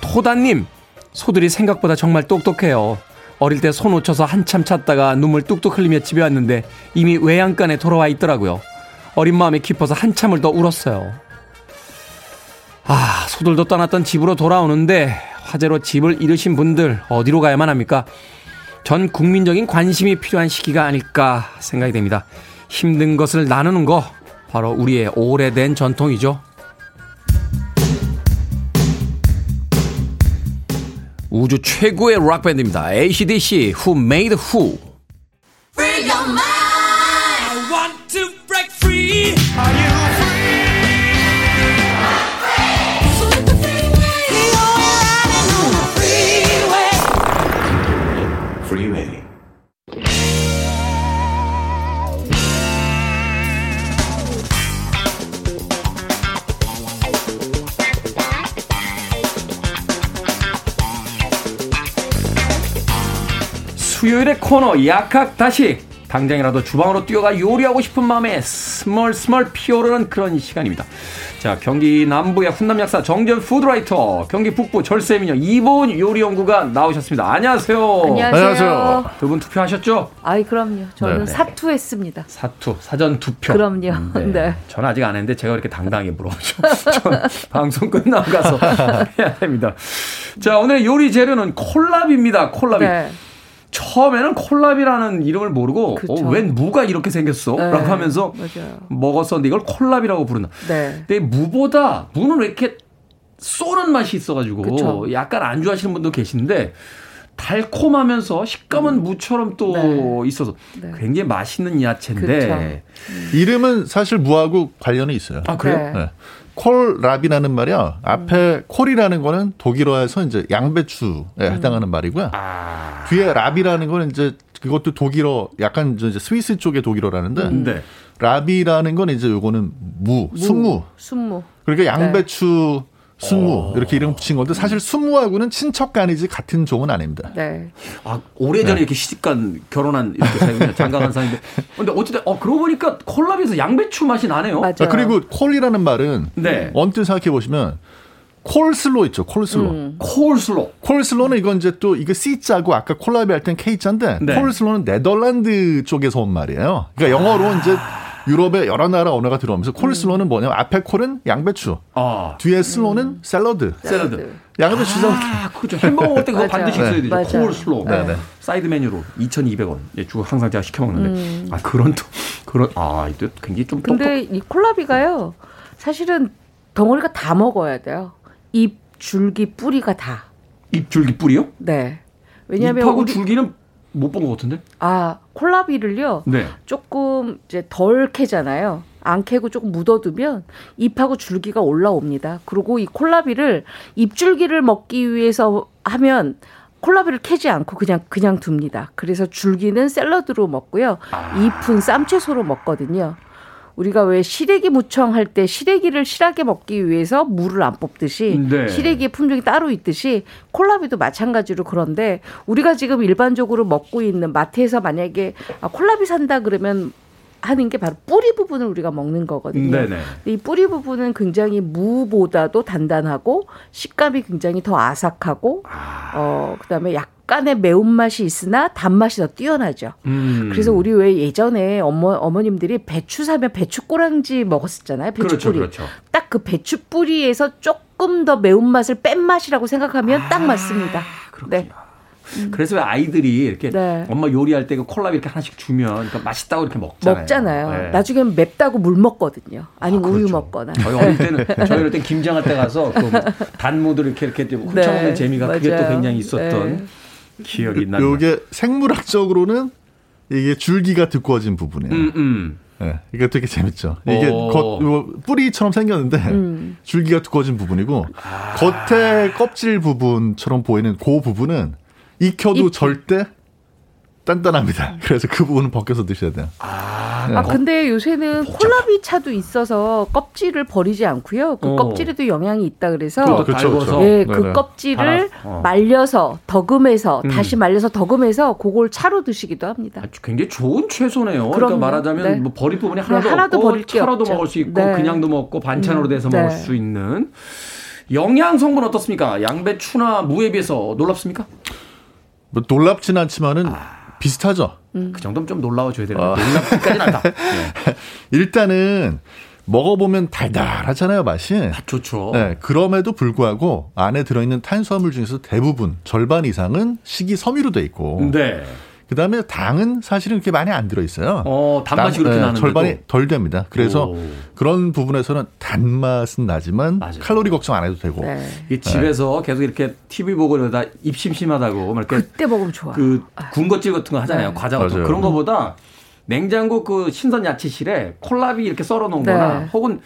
토다님, 소들이 생각보다 정말 똑똑해요. 어릴 때 손 놓쳐서 한참 찾다가 눈물 뚝뚝 흘리며 집에 왔는데 이미 외양간에 돌아와 있더라고요. 어린 마음이 깊어서 한참을 더 울었어요. 아, 소들도 떠났던 집으로 돌아오는데 화재로 집을 잃으신 분들 어디로 가야만 합니까? 전 국민적인 관심이 필요한 시기가 아닐까 생각이 됩니다. 힘든 것을 나누는 거 바로 우리의 오래된 전통이죠. 우주 최고의 락밴드입니다. ACDC Who Made Who 수요일의 코너 약학 다시 당장이라도 주방으로 뛰어가 요리하고 싶은 마음에 스멀 스멀 피어오르는 그런 시간입니다. 자 경기 남부의 훈남 약사 정전 푸드라이터 경기 북부 절세미녀 이보은 요리연구가 나오셨습니다. 안녕하세요. 안녕하세요. 두 분 투표하셨죠? 아이 그럼요. 저는 네. 사투했습니다. 사투 사전 투표. 그럼요. 네. 전 아직 안 했는데 제가 그렇게 당당하게 물어보죠. 전 방송 끝나고 가서 해야 됩니다. 자 오늘의 요리 재료는 콜라비입니다. 콜라비. 네. 처음에는 콜라비라는 이름을 모르고 그쵸. 어, 웬 무가 이렇게 생겼어? 네, 라고 하면서 맞아요. 먹었었는데 이걸 콜라비라고 부른다. 네. 근데 무보다 무는 왜 이렇게 쏘는 맛이 있어가지고 그쵸. 약간 안 좋아하시는 분도 계신데 달콤하면서 식감은 무처럼 또 네. 있어서 네. 굉장히 맛있는 야채인데 이름은 사실 무하고 관련이 있어요. 아 그래요? 네. 네. 콜랍이라는 말이야. 앞에 콜이라는 거는 독일어에서 이제 양배추에 해당하는 말이고요. 아, 뒤에 랍이라는 거는 이제 그것도 독일어 약간 이제 스위스 쪽의 독일어라는데 네. 랍이라는 건 이제 요거는 무, 순무. 순무. 그러니까 양배추 순무 이렇게 이름 붙인 건데 사실 순무하고는 친척 간이지 같은 종은 아닙니다. 네. 아 오래전에 이렇게 시집간 결혼한 이렇게 장가간 사람인데 근데 어쨌든 어 그러고 보니까 콜라비에서 양배추 맛이 나네요. 맞아요. 아, 그리고 콜이라는 말은 네. 언뜻 생각해 보시면 콜슬로 있죠. 콜슬로. 음. 콜슬로. 콜슬로는 이건 이제 또 이거 C자고 아까 콜라비 할 땐 K자인데 네. 콜슬로는 네덜란드 쪽에서 온 말이에요. 그러니까 영어로 이제 유럽의 여러 나라 언어가 들어오면서 콜슬로는 뭐냐면 앞에 콜은 양배추, 아 뒤에 슬로는 샐러드. 샐러드. 양배추죠. 아, 그렇죠. 햄버거 먹을 때 그거. 반드시 있어야 네. 되죠. 맞아. 콜슬로. 네, 네. 사이드 메뉴로 2,200원. 예, 주 항상 제가 시켜 먹는데. 아, 그런 또 그런 아, 이거 굉장히 좀 똑똑. 근데 이 콜라비가요. 사실은 덩어리가 다 먹어야 돼요. 잎, 줄기, 뿌리가 다. 잎 줄기 뿌리요? 네. 왜냐하면 잎하고 우리- 줄기는 못 본 것 같은데. 아 콜라비를요. 네. 조금 이제 덜 캐잖아요. 안 캐고 조금 묻어두면 잎하고 줄기가 올라옵니다. 그리고 이 콜라비를 잎줄기를 먹기 위해서 하면 콜라비를 캐지 않고 그냥 그냥 둡니다. 그래서 줄기는 샐러드로 먹고요. 잎은 쌈채소로 먹거든요. 우리가 왜 시래기 무청 할 때 시래기를 실하게 먹기 위해서 물을 안 뽑듯이 네. 시래기의 품종이 따로 있듯이 콜라비도 마찬가지로 그런데 우리가 지금 일반적으로 먹고 있는 마트에서 만약에 아, 콜라비 산다 그러면 하는 게 바로 뿌리 부분을 우리가 먹는 거거든요. 네네. 이 뿌리 부분은 굉장히 무보다도 단단하고 식감이 굉장히 더 아삭하고 어 그다음에 약 간의 매운맛이 있으나 단맛이 더 뛰어나죠. 음. 그래서 우리 왜 예전에 어머 어머님들이 배추 사면 배추 꼬랑지 먹었었잖아요. 배추 그렇죠, 뿌리. 그렇죠. 딱 그 배추 뿌리에서 조금 더 매운맛을 뺀 맛이라고 생각하면 아, 딱 맞습니다. 네. 그래서 왜 아이들이 이렇게 네. 엄마 요리할 때 그 콜라비 이렇게 하나씩 주면 그러니까 맛있다고 이렇게 먹잖아요. 먹잖아요. 네. 나중엔 맵다고 물 먹거든요. 아니면 아, 우유 그렇죠. 먹거나. 저희 어릴 때는 저희 어릴 땐 김장할 때 가서 그 단무들 이렇게 이렇게 훔쳐먹는 네, 재미가 그게 또 맞아요. 굉장히 있었던 네. 기억이 납니다. 요게 생물학적으로는 이게 줄기가 두꺼워진 부분이에요. 음, 음. 예, 이게 되게 재밌죠. 이게 오. 겉, 요 뿌리처럼 생겼는데 음. 줄기가 두꺼워진 부분이고 아. 겉에 껍질 부분처럼 보이는 그 부분은 익혀도 잎. 절대 단단합니다. 그래서 그 부분은 벗겨서 드셔야 돼요. 아, 아 근데 요새는 콜라비 차도 있어서 껍질을 버리지 않고요. 그 어. 껍질에도 영향이 있다 그래서 또 그렇죠, 그렇죠. 예, 그 네네. 껍질을 어. 말려서 덕음해서 음. 다시 말려서 덕음해서 그걸 차로 드시기도 합니다. 아주 굉장히 좋은 채소네요. 그러니까 말하자면 네. 뭐 버릴 부분이 하나도, 네, 하나도 없고 차로도 없죠. 먹을 수 있고 네. 그냥도 먹고 반찬으로 음. 돼서 음. 먹을 수 있는 영양 성분 어떻습니까? 양배추나 무에 비해서 놀랍습니까? 뭐 놀랍진 않지만은 아. 비슷하죠. 음. 그 정도면 좀 놀라워줘야 되는데 어. 놀랍기까지는 않다. 네. 일단은 먹어보면 달달하잖아요, 맛이. 아, 좋죠. 네, 그럼에도 불구하고 안에 들어있는 탄수화물 중에서 대부분 절반 이상은 식이섬유로 돼 있고. 네. 그 다음에 당은 사실은 그렇게 많이 안 들어 있어요. 어, 단맛이 그렇게 네, 나는 절반이 덜 됩니다. 그래서 오. 그런 부분에서는 단맛은 나지만 맞아요. 칼로리 걱정 안 해도 되고. 네. 이 집에서 네. 계속 이렇게 TV 보고 이러다 입 심심하다고 이렇게 그때 먹으면 좋아. 그 군것질 같은 거 하잖아요. 네. 과자 같은 거. 그런 거보다 냉장고 그 신선 야채실에 콜라비 이렇게 썰어 놓은 거나 네. 혹은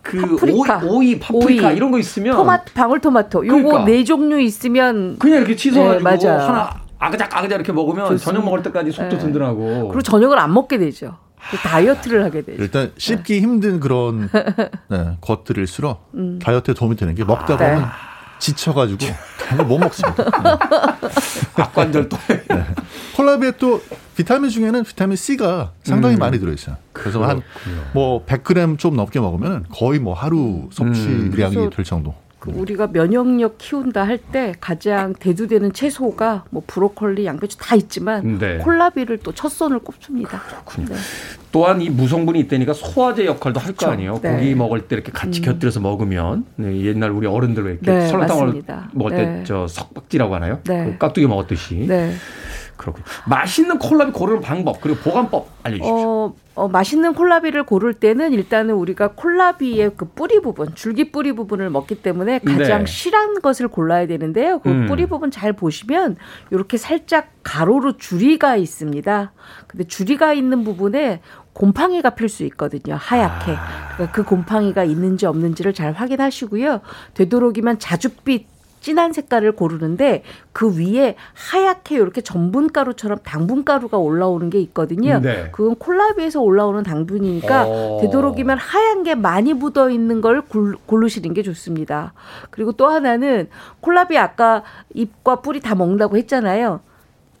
그 파프리카. 오이, 오이 파프리카 오이. 이런 거 있으면 토마토 방울토마토 요거 그러니까. 네 종류 있으면 그냥 이렇게 씻어가지고 네, 하나 아그작 아그작 이렇게 먹으면 좋습니다. 저녁 먹을 때까지 속도 네. 든든하고. 그리고 저녁을 안 먹게 되죠. 다이어트를 하게 되죠. 일단 씹기 네. 힘든 그런 네, 것들일수록 음. 다이어트에 도움이 되는 게 먹다 아, 보면 네. 지쳐가지고 못 먹습니다. 악관절 또. 네. 콜라비에 또 비타민 중에는 비타민 C가 상당히 음. 많이 들어있어요. 그래서 한 뭐 100g 좀 넘게 먹으면 거의 뭐 하루 섭취량이 음. 될 정도. 그 우리가 면역력 키운다 할 때 가장 대두되는 채소가 뭐 브로콜리, 양배추 다 있지만 네. 콜라비를 또 첫 손을 꼽습니다. 그렇군요. 네. 또한 이 무성분이 있다니까 소화제 역할도 할거 그렇죠. 아니에요. 네. 고기 먹을 때 이렇게 같이 음. 곁들여서 먹으면 네, 옛날 우리 어른들 이렇게 네, 설렁탕을 먹을 때저 네. 석박지라고 하나요? 네. 그 깍두기 먹었듯이. 그렇군요. 맛있는 콜라비 고르는 방법 그리고 보관법 알려주십시오. 어, 어, 맛있는 콜라비를 고를 때는 일단은 우리가 콜라비의 그 뿌리 부분, 줄기 뿌리 부분을 먹기 때문에 가장 네. 실한 것을 골라야 되는데요. 그 음. 뿌리 부분 잘 보시면 이렇게 살짝 가로로 줄이가 있습니다. 근데 줄이가 있는 부분에 곰팡이가 필 수 있거든요. 하얗게. 아. 그러니까 그 곰팡이가 있는지 없는지를 잘 확인하시고요. 되도록이면 자줏빛 진한 색깔을 고르는데 그 위에 하얗게 이렇게 전분가루처럼 당분가루가 올라오는 게 있거든요. 네. 그건 콜라비에서 올라오는 당분이니까 어. 되도록이면 하얀 게 많이 묻어 있는 걸 고르시는 게 좋습니다. 그리고 또 하나는 콜라비 아까 잎과 뿌리 다 먹는다고 했잖아요.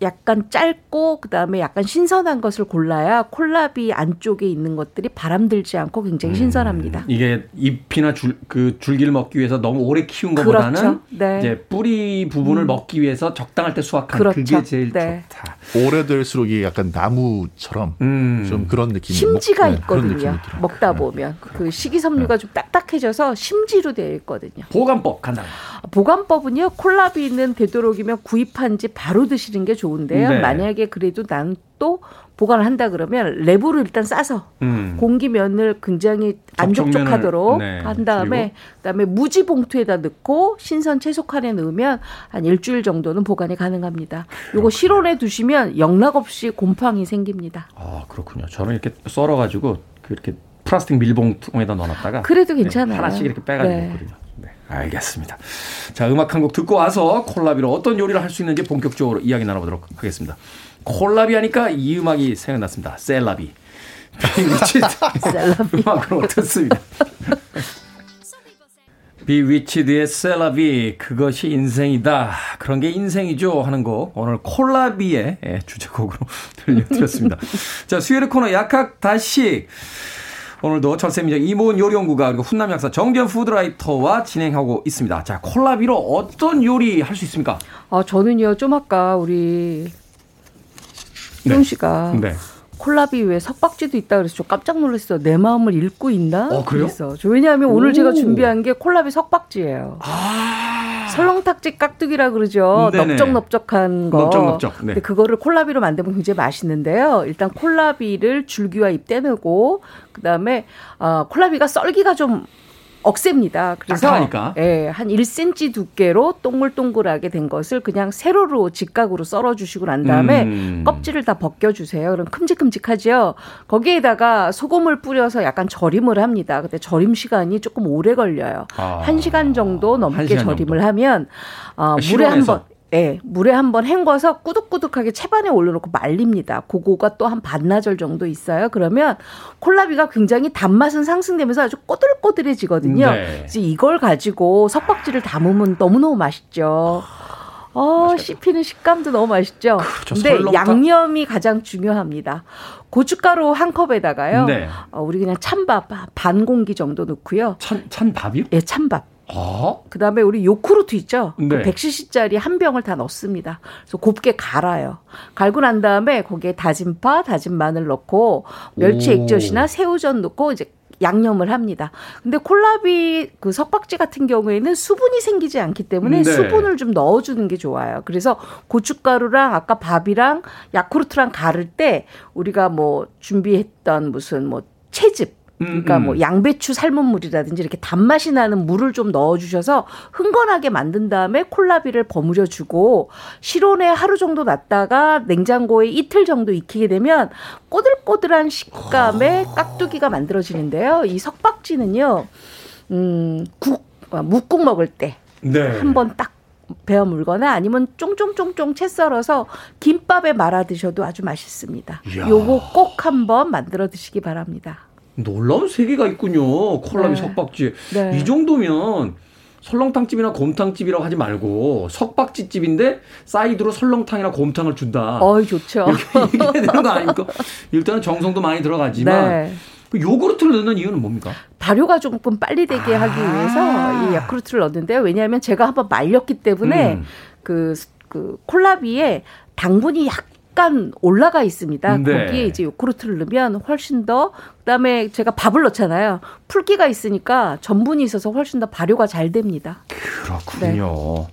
약간 짧고 그다음에 약간 신선한 것을 골라야 콜라비 안쪽에 있는 것들이 바람 들지 않고 굉장히 음. 신선합니다. 이게 잎이나 줄, 그 줄기를 먹기 위해서 너무 오래 키운 것보다는 그렇죠. 네. 이제 뿌리 부분을 음. 먹기 위해서 적당할 때 수확한 그렇죠. 그게 제일 네. 좋다. 오래될수록 이게 약간 나무처럼 음. 좀 그런 느낌. 심지가 먹, 네, 있거든요. 먹다 네. 보면 그 식이섬유가 네. 좀 딱딱해져서 심지로 되어 있거든요. 보관법 간단. 보관법은요. 콜라비는 되도록이면 구입한 지 바로 드시는 게 좋. 좋은데요. 네. 만약에 그래도 난 또 보관을 한다 그러면 랩으로 일단 싸서 음. 공기면을 굉장히 안 촉촉하도록 네. 한 다음에 그다음에 무지 봉투에다 넣고 신선 채소 칸에 넣으면 한 일주일 정도는 보관이 가능합니다. 요거 실온에 두시면 영락 없이 곰팡이 생깁니다. 아 그렇군요. 저는 이렇게 썰어 가지고 그렇게 플라스틱 밀봉통에다 넣어놨다가 그래도 괜찮아요. 네, 하나씩 이렇게 빼가지고 네. 먹거든요. 알겠습니다. 자, 음악 한 곡 듣고 와서 콜라비로 어떤 요리를 할 수 있는지 본격적으로 이야기 나눠보도록 하겠습니다. 콜라비 하니까 이 음악이 생각났습니다. 셀라비. 셀라비. 음악으로 듣습니다. 비위치드의 셀라비 그것이 인생이다 그런 게 인생이죠 하는 곡 오늘 콜라비의 예, 주제곡으로 들려드렸습니다. 자 수요일 코너 약학 다시 오늘도 철새민정 이모은 요리연구가 그리고 훈남 약사 정견 푸드라이터와 진행하고 있습니다. 자, 콜라비로 어떤 요리 할 수 있습니까? 아, 저는요, 좀 아까 우리 네. 씨가 네. 콜라비 왜 석박지도 있다 그래서 좀 깜짝 놀랐어요. 내 마음을 읽고 있나? 어, 그래요? 그랬어. 왜냐하면 오. 늘 제가 준비한 게 콜라비 석박지예요. 아. 설렁탕집 깍두기라 그러죠. 네네. 넓적넓적한 거. 넓적넓적. 네. 근데 그거를 콜라비로 만들면 굉장히 맛있는데요. 일단 콜라비를 줄기와 잎 떼내고 그다음에 어, 콜라비가 썰기가 좀 억셉니다. 그래서 예, 한 1cm 두께로 동글동글하게 된 것을 그냥 세로로 직각으로 썰어 주시고 난 다음에 음. 껍질을 다 벗겨 주세요. 그럼 큼직큼직하죠. 거기에다가 소금을 뿌려서 약간 절임을 합니다. 근데 절임 시간이 조금 오래 걸려요. 아. 1시간 정도 넘게 시간 절임을 정도. 하면 어, 물에 한번 예, 물에 한번 헹궈서 꾸덕꾸덕하게 채반에 올려놓고 말립니다. 그거가 또 한 반나절 정도 있어요. 그러면 콜라비가 굉장히 단맛은 상승되면서 아주 꼬들꼬들해지거든요. 네. 이제 이걸 가지고 석박지를 담으면 너무너무 맛있죠. 어, 씹히는 식감도 너무 맛있죠. 그렇죠. 근데 설렁탕. 양념이 가장 중요합니다. 고춧가루 한 컵에다가요. 네. 어, 우리 그냥 찬밥 반 공기 정도 넣고요. 찬, 찬 밥이요? 예, 찬밥. 아, 그다음에 우리 요크루트 있죠? 네. 그 100cc짜리 한 병을 다 넣습니다. 그래서 곱게 갈아요. 갈고 난 다음에 거기에 다진 파, 다진 마늘 넣고 멸치 오. 액젓이나 새우젓 넣고 이제 양념을 합니다. 근데 콜라비 그 석박지 같은 경우에는 수분이 생기지 않기 때문에 네. 수분을 좀 넣어주는 게 좋아요. 그래서 고춧가루랑 아까 밥이랑 야쿠르트랑 갈을 때 우리가 뭐 준비했던 무슨 뭐 채즙 그러니까 음, 음. 뭐 양배추 삶은 물이라든지 이렇게 단맛이 나는 물을 좀 넣어주셔서 흥건하게 만든 다음에 콜라비를 버무려 주고 실온에 하루 정도 놨다가 냉장고에 이틀 정도 익히게 되면 꼬들꼬들한 식감의 깍두기가 만들어지는데요. 이 석박지는요, 음, 국, 아, 묵국 먹을 때 네. 한번 딱 베어 물거나 아니면 쫑쫑쫑쫑 채 썰어서 김밥에 말아 드셔도 아주 맛있습니다. 이야. 요거 꼭 한번 만들어 드시기 바랍니다. 놀라운 세계가 있군요. 콜라비 네. 석박지. 네. 이 정도면 설렁탕집이나 곰탕집이라고 하지 말고 석박지집인데 사이드로 설렁탕이나 곰탕을 준다. 어이 좋죠. 이렇게 얘기해야 되는 거 아닙니까? 일단은 정성도 많이 들어가지만 네. 그 요구르트를 넣는 이유는 뭡니까? 발효가 조금 빨리 되게 아. 하기 위해서 이 야쿠르트를 넣는데요. 왜냐하면 제가 한번 말렸기 때문에 음. 그, 그 콜라비에 당분이 약 간 올라가 있습니다. 네. 거기에 이제 요구르트를 넣으면 훨씬 더 그다음에 제가 밥을 넣잖아요. 풀기가 있으니까 전분이 있어서 훨씬 더 발효가 잘 됩니다. 그렇군요.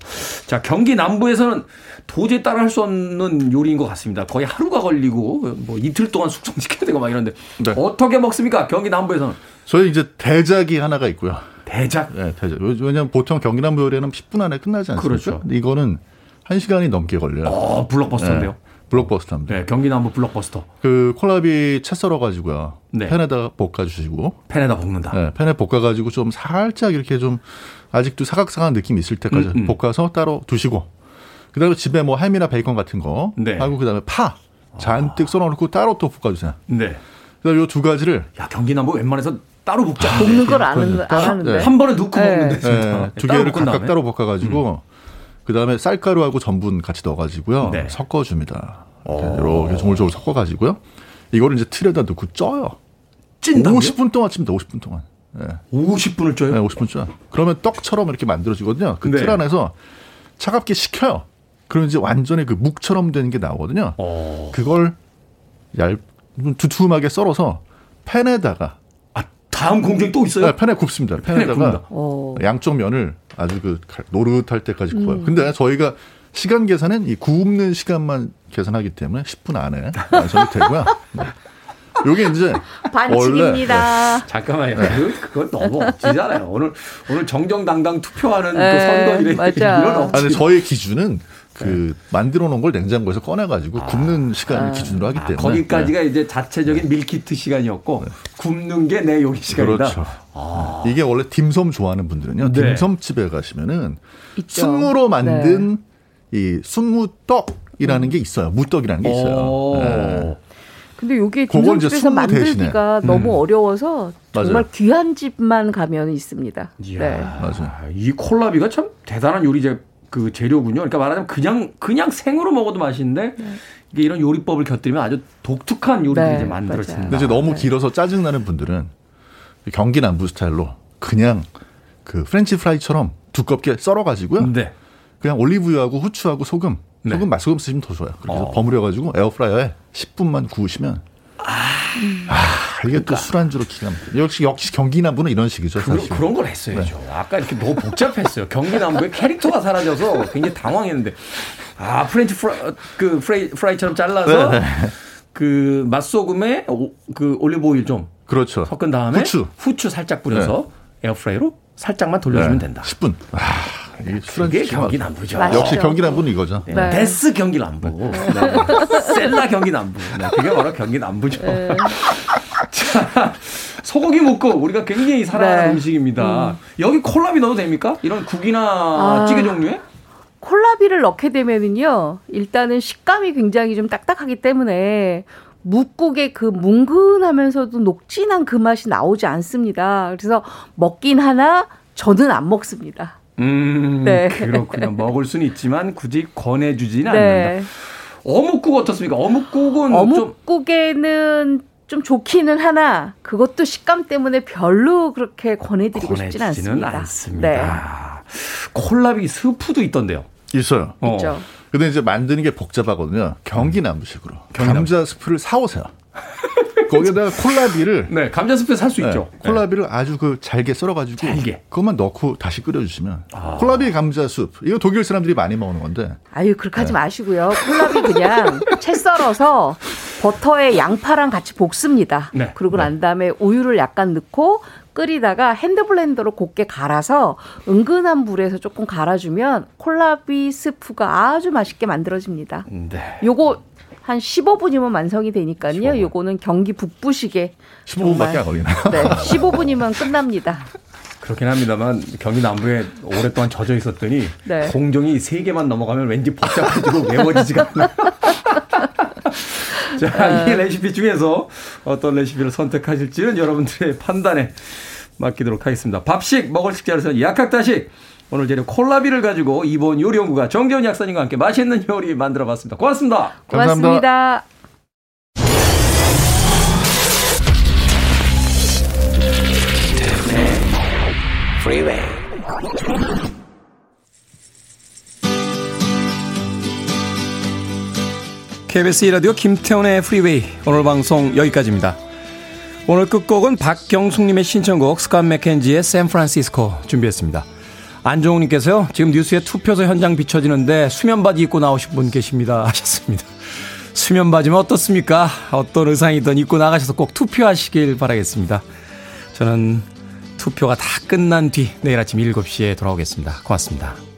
자, 경기 남부에서는 도저히 따라할 수 없는 요리인 것 같습니다. 거의 하루가 걸리고 뭐 이틀 동안 숙성시켜야 되고 막 이런데 네. 어떻게 먹습니까? 경기 남부에서는 저희 이제 대작이 하나가 있고요. 대작. 네, 대작. 왜냐하면 보통 경기 남부 요리는 10분 안에 끝나지 않습니까? 그렇죠. 근데 이거는 1시간이 넘게 걸려요. 어, 블록버스터인데요. 네, 블록버스터입니다. 네, 경기 남부 블록버스터. 그 콜라비 채 썰어 가지고요. 네. 팬에다 볶아 주시고 팬에다 볶는다. 네, 팬에 볶아 가지고 좀 살짝 이렇게 좀 아직도 사각사각한 느낌이 있을 때까지 음, 음. 볶아서 따로 두시고 그다음에 집에 뭐 햄이나 베이컨 같은 거 네. 하고 그다음에 파 잔뜩 썰어 놓고 따로 또 볶아 주세요. 네. 그다음에 요두 가지를 야, 경기 남부 웬만해서 따로 볶자. 볶는 걸안안 네. 하는데. 한 번에 넣고 네. 먹는데 진짜. 네, 두 개를 각각 다음에. 음. 따로 볶아 가지고 그다음에 쌀가루하고 전분 같이 넣어 가지고요. 네. 섞어 줍니다. 어. 이렇게 조물조물 섞어 가지고요. 이거를 이제 틀에다 넣고 쪄요. 찐다고요? 50분 동안 찝니다. 50분 동안. 네. 50분을 쪄요? 네, 50분 쪄. 그러면 떡처럼 이렇게 만들어지거든요. 그 네. 틀 안에서 차갑게 식혀요. 그러면 이제 완전히 그 묵처럼 되는 게 나오거든요. 어. 그걸 얇 두툼하게 썰어서 팬에다가 아, 다음 공정이 또 있어요? 네, 팬에 굽습니다. 팬에. 팬에다가 어. 양쪽 면을 아주 그 갈- 노릇할 때까지 구워요. 음. 근데 저희가 시간 계산은 이 굽는 시간만 계산하기 때문에 10분 안에 완성이 되고요. 네. 요게 이제 반칙입니다. 잠깐만요. 그, 그건 너무 억지잖아요. 오늘, 오늘 정정당당 투표하는 그 네. 이런 억지. 아니 저희 기준은 그 만들어 놓은 걸 냉장고에서 꺼내 가지고 굽는 시간을 기준으로 하기 때문에 아. 거기까지가 네. 이제 자체적인 밀키트 시간이었고 굽는 게 내 요리 시간이다. 그렇죠. 이게 원래 dim섬 좋아하는 분들은요. 네. 딤섬 집에 가시면은 있죠. 순무로 만든 이 순무떡이라는 게 있어요. 무떡이라는 게 있어요. 오. 네. 근데 요게 순무 만들기가 대신에. 너무 어려워서 정말 맞아요. 귀한 집만 가면 있습니다. 이야, 네. 맞아요. 이 콜라비가 참 대단한 요리 제, 그 재료군요. 그러니까 말하자면 그냥 그냥 생으로 먹어도 맛있는데 이게 이런 요리법을 곁들이면 아주 독특한 요리들이 네, 이제 만들어진다. 근데 이제 너무 네. 길어서 짜증 나는 분들은 경기 남부 스타일로 그냥 그 프렌치 프라이처럼 두껍게 썰어 가지고요. 네. 그냥 올리브유하고 후추하고 소금, 네. 소금 맛소금 쓰시면 더 좋아요. 그래서 어. 버무려 가지고 에어프라이어에 10분만 구우시면 아, 이게 또 술안주로 기가 막혀. 역시 역시 경기 남부는 이런 식이죠, 사실. 그런 걸 했어야죠. 아까 이렇게 너무 복잡했어요. 경기 남부의 캐릭터가 사라져서 굉장히 당황했는데 아 프렌치 프라이 그 프라이, 프라이처럼 잘라서 네. 그 맛소금에 오- 그 올리브 오일 좀 그렇죠. 섞은 다음에 후추. 살짝 뿌려서 에어프라이로 살짝만 돌려주면 된다. 10분. 아, 이게 술안주 그게 기가 경기 막혀. 남부죠. 맛있죠. 역시 경기 남부는 이거죠. 네. 네. That's 경기 남부. 네. C'est la 경기 남부. 네. 그게 바로 경기 남부죠. 자, 소고기 묵국 우리가 굉장히 사랑하는 네. 음식입니다. 여기 콜라비 넣어도 됩니까? 이런 국이나 아. 찌개 종류에? 콜라비를 넣게 되면은요, 일단은 식감이 굉장히 좀 딱딱하기 때문에 묵국의 그 뭉근하면서도 녹진한 그 맛이 나오지 않습니다. 그래서 먹긴 하나 저는 안 먹습니다. 음, 네. 그렇군요. 먹을 수는 있지만 굳이 권해주지는 네. 않는다. 어묵국 어떻습니까? 어묵국은 좀 어묵국에는 좀 좋기는 하나 그것도 식감 때문에 별로 그렇게 권해드리고 싶지는 권해지지는 않습니다. 않습니다. 네. 콜라비 스프도 있던데요. 있어요. 어. 있죠. 근데 이제 만드는 게 복잡하거든요. 경기 남부식으로. 경기남부. 감자 스프를 사오세요. 거기에다가 콜라비를 네, 감자 스프 살수 네, 있죠. 콜라비를 아주 그 잘게 썰어가지고 잘게. 그것만 넣고 다시 끓여주시면 콜라비 감자 숲 이거 독일 사람들이 많이 먹는 건데 아유 그렇게 네. 하지 마시고요. 콜라비 그냥 채 썰어서 버터에 양파랑 같이 볶습니다. 네. 그러고 난 다음에 우유를 약간 넣고 끓이다가 핸드블렌더로 곱게 갈아서 은근한 불에서 조금 갈아주면 콜라비 스프가 아주 맛있게 만들어집니다. 네. 요거 한 15분이면 완성이 되니까요. 15분. 요거는 경기 북부식에 15분밖에 안 걸리나요? 네, 15분이면 끝납니다. 그렇긴 합니다만 경기 남부에 오랫동안 젖어 있었더니 네. 공정이 세 개만 넘어가면 왠지 복잡해지고 외워지지가 않아. 자, 이 레시피 중에서 어떤 레시피를 선택하실지는 여러분들의 판단에 맡기도록 하겠습니다. 밥식 먹을 식자로서는 약학다식 오늘 재료 콜라비를 가지고 이번 요리연구가 정재훈 약사님과 함께 맛있는 요리 만들어봤습니다. 고맙습니다. 감사합니다. 고맙습니다. Freeway. KBS 1라디오 김태훈의 프리웨이 오늘 방송 여기까지입니다. 오늘 끝곡은 박경숙님의 신청곡 스캇 맥켄지의 샌프란시스코 준비했습니다. 안종욱님께서요 지금 뉴스에 투표소 현장 비춰지는데 수면 바지 입고 나오신 분 계십니다 하셨습니다. 수면 바지면 어떻습니까? 어떤 의상이든 입고 나가셔서 꼭 투표하시길 바라겠습니다. 저는 투표가 다 끝난 뒤 내일 아침 7시에 돌아오겠습니다. 고맙습니다.